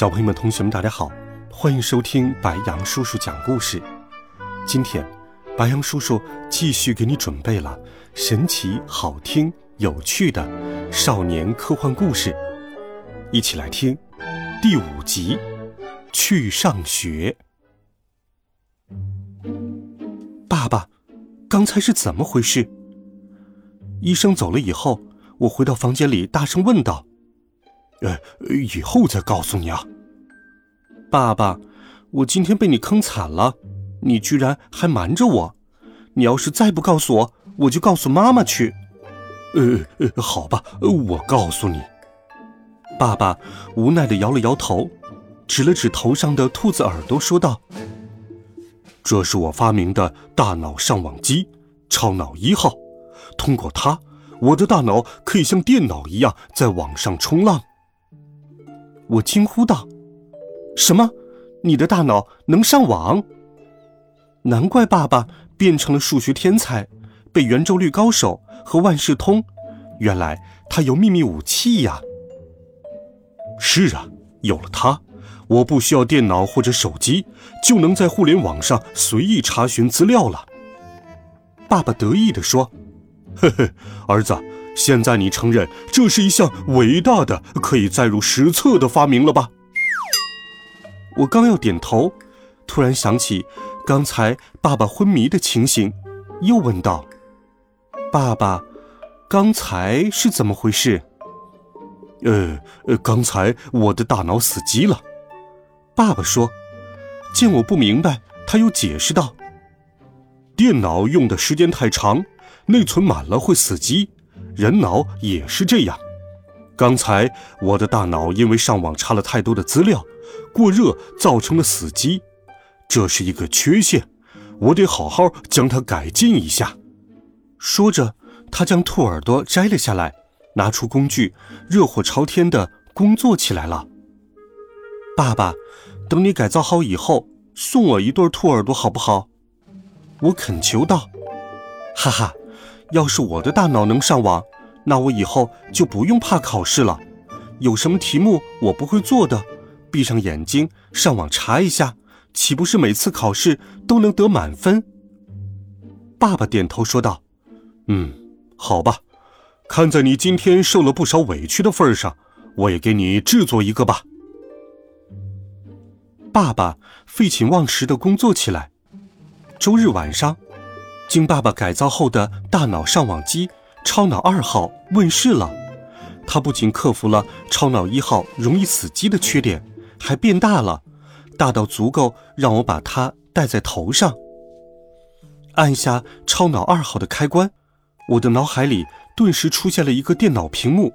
小朋友们、同学们，大家好，欢迎收听白羊叔叔讲故事。今天，白羊叔叔继续给你准备了神奇、好听、有趣的少年科幻故事，一起来听第五集《去上学》。爸爸，刚才是怎么回事？医生走了以后，我回到房间里，大声问道。呃，以后再告诉你啊，爸爸，我今天被你坑惨了，你居然还瞒着我，你要是再不告诉我，我就告诉妈妈去。呃，呃好吧，我告诉你。爸爸无奈的摇了摇头，指了指头上的兔子耳朵，说道：“这是我发明的大脑上网机，超脑一号，通过它，我的大脑可以像电脑一样在网上冲浪。”我惊呼道：“什么？你的大脑能上网？难怪爸爸变成了数学天才，被圆周率高手和万事通。原来他有秘密武器呀！”是啊，有了它，我不需要电脑或者手机，就能在互联网上随意查询资料了。爸爸得意地说：“嘿嘿，儿子。”现在你承认这是一项伟大的、可以载入史册的发明了吧？我刚要点头，突然想起刚才爸爸昏迷的情形，又问道：“爸爸，刚才是怎么回事？”“呃呃，刚才我的大脑死机了。”爸爸说。见我不明白，他又解释道：“电脑用的时间太长，内存满了会死机。”人脑也是这样。刚才我的大脑因为上网查了太多的资料，过热造成了死机，这是一个缺陷，我得好好将它改进一下。说着，他将兔耳朵摘了下来，拿出工具，热火朝天的工作起来了。爸爸，等你改造好以后，送我一对兔耳朵好不好？我恳求道。哈哈。要是我的大脑能上网，那我以后就不用怕考试了。有什么题目我不会做的，闭上眼睛上网查一下，岂不是每次考试都能得满分？爸爸点头说道：“嗯，好吧，看在你今天受了不少委屈的份上，我也给你制作一个吧。”爸爸废寝忘食的工作起来。周日晚上。经爸爸改造后的大脑上网机“超脑二号”问世了，它不仅克服了“超脑一号”容易死机的缺点，还变大了，大到足够让我把它戴在头上。按下“超脑二号”的开关，我的脑海里顿时出现了一个电脑屏幕。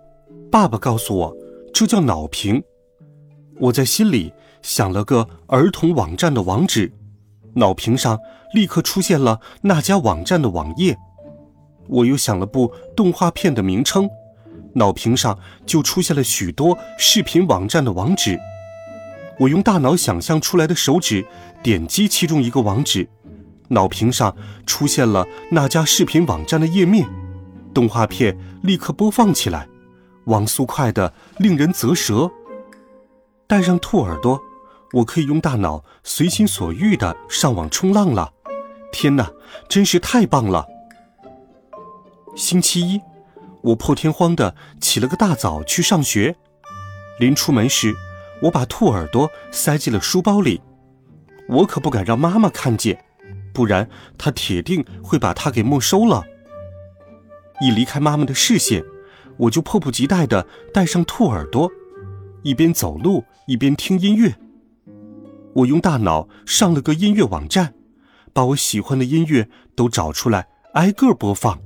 爸爸告诉我，这叫脑屏。我在心里想了个儿童网站的网址。脑屏上立刻出现了那家网站的网页，我又想了部动画片的名称，脑屏上就出现了许多视频网站的网址。我用大脑想象出来的手指点击其中一个网址，脑屏上出现了那家视频网站的页面，动画片立刻播放起来，网速快得令人啧舌。戴上兔耳朵。我可以用大脑随心所欲的上网冲浪了，天哪，真是太棒了！星期一，我破天荒的起了个大早去上学。临出门时，我把兔耳朵塞进了书包里，我可不敢让妈妈看见，不然她铁定会把它给没收了。一离开妈妈的视线，我就迫不及待的戴上兔耳朵，一边走路一边听音乐。我用大脑上了个音乐网站，把我喜欢的音乐都找出来，挨个播放。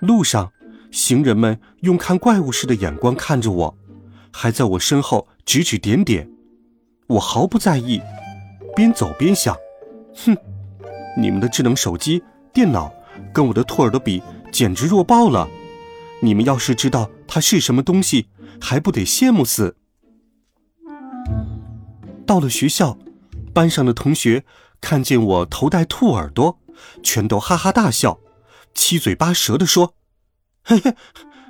路上，行人们用看怪物似的眼光看着我，还在我身后指指点点。我毫不在意，边走边想：哼，你们的智能手机、电脑跟我的兔耳朵比，简直弱爆了。你们要是知道它是什么东西，还不得羡慕死？到了学校，班上的同学看见我头戴兔耳朵，全都哈哈大笑，七嘴八舌的说：“嘿嘿，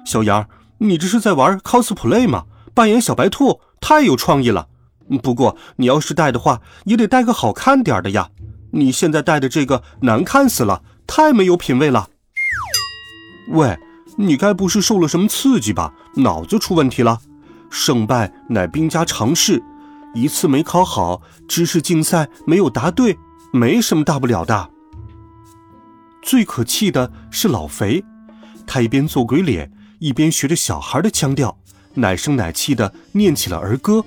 小杨，你这是在玩 cosplay 吗？扮演小白兔，太有创意了。不过你要是戴的话，也得戴个好看点的呀。你现在戴的这个难看死了，太没有品位了。喂，你该不是受了什么刺激吧？脑子出问题了？胜败乃兵家常事。”一次没考好，知识竞赛没有答对，没什么大不了的。最可气的是老肥，他一边做鬼脸，一边学着小孩的腔调，奶声奶气的念起了儿歌：“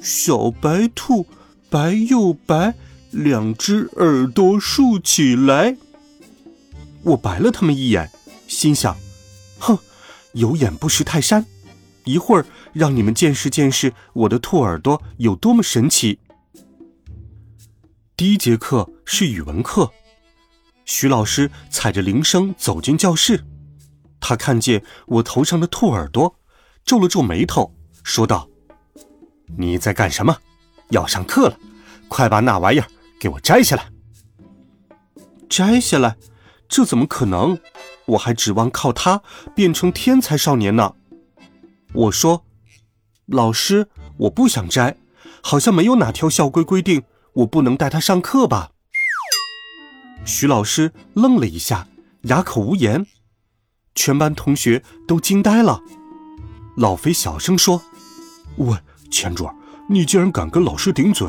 小白兔，白又白，两只耳朵竖起来。”我白了他们一眼，心想：“哼，有眼不识泰山。”一会儿，让你们见识见识我的兔耳朵有多么神奇。第一节课是语文课，徐老师踩着铃声走进教室，他看见我头上的兔耳朵，皱了皱眉头，说道：“你在干什么？要上课了，快把那玩意儿给我摘下来！”摘下来？这怎么可能？我还指望靠它变成天才少年呢。我说：“老师，我不想摘，好像没有哪条校规规定我不能带它上课吧？”徐老师愣了一下，哑口无言，全班同学都惊呆了。老肥小声说：“喂，钱柱，你竟然敢跟老师顶嘴？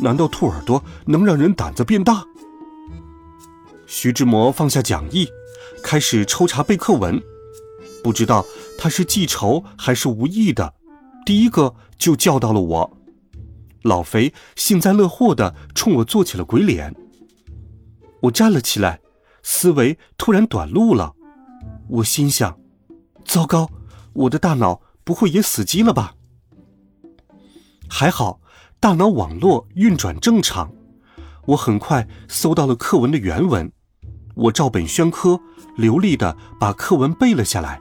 难道兔耳朵能让人胆子变大？”徐志摩放下讲义，开始抽查背课文。不知道他是记仇还是无意的，第一个就叫到了我。老肥幸灾乐祸的冲我做起了鬼脸。我站了起来，思维突然短路了。我心想：糟糕，我的大脑不会也死机了吧？还好，大脑网络运转正常。我很快搜到了课文的原文，我照本宣科，流利的把课文背了下来。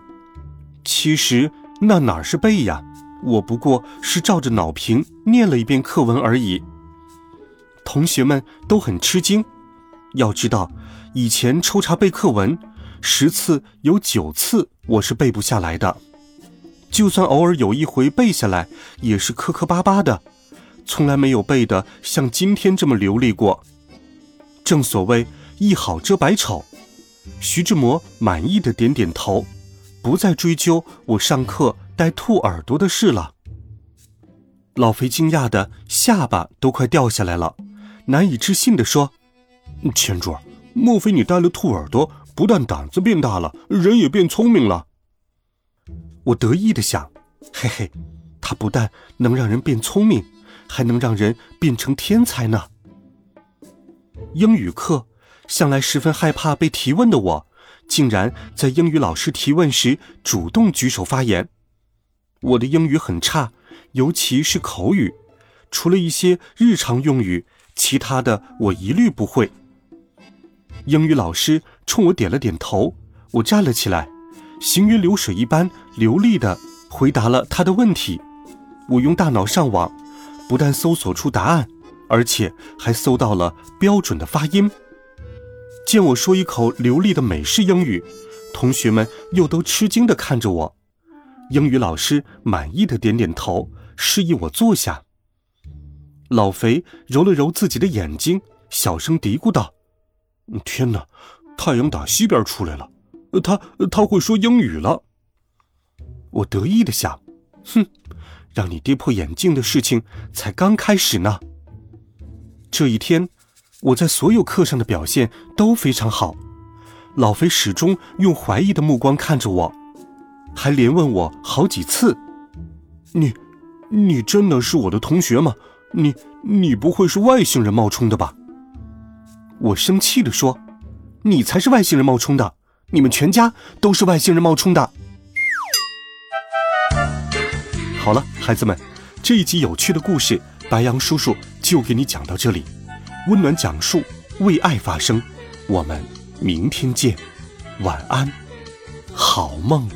其实那哪是背呀，我不过是照着脑屏念了一遍课文而已。同学们都很吃惊，要知道，以前抽查背课文，十次有九次我是背不下来的，就算偶尔有一回背下来，也是磕磕巴巴的，从来没有背的像今天这么流利过。正所谓一好遮百丑，徐志摩满意的点点头。不再追究我上课戴兔耳朵的事了。老肥惊讶的下巴都快掉下来了，难以置信的说：“钱主，莫非你戴了兔耳朵，不但胆子变大了，人也变聪明了？”我得意的想：“嘿嘿，他不但能让人变聪明，还能让人变成天才呢。”英语课向来十分害怕被提问的我。竟然在英语老师提问时主动举手发言。我的英语很差，尤其是口语，除了一些日常用语，其他的我一律不会。英语老师冲我点了点头，我站了起来，行云流水一般流利地回答了他的问题。我用大脑上网，不但搜索出答案，而且还搜到了标准的发音。见我说一口流利的美式英语，同学们又都吃惊地看着我。英语老师满意的点点头，示意我坐下。老肥揉了揉自己的眼睛，小声嘀咕道：“天哪，太阳打西边出来了，他他会说英语了。”我得意的想：“哼，让你跌破眼镜的事情才刚开始呢。”这一天。我在所有课上的表现都非常好，老肥始终用怀疑的目光看着我，还连问我好几次：“你，你真的是我的同学吗？你，你不会是外星人冒充的吧？”我生气地说：“你才是外星人冒充的，你们全家都是外星人冒充的。”好了，孩子们，这一集有趣的故事白羊叔叔就给你讲到这里，温暖讲述，为爱发声。我们明天见，晚安，好梦。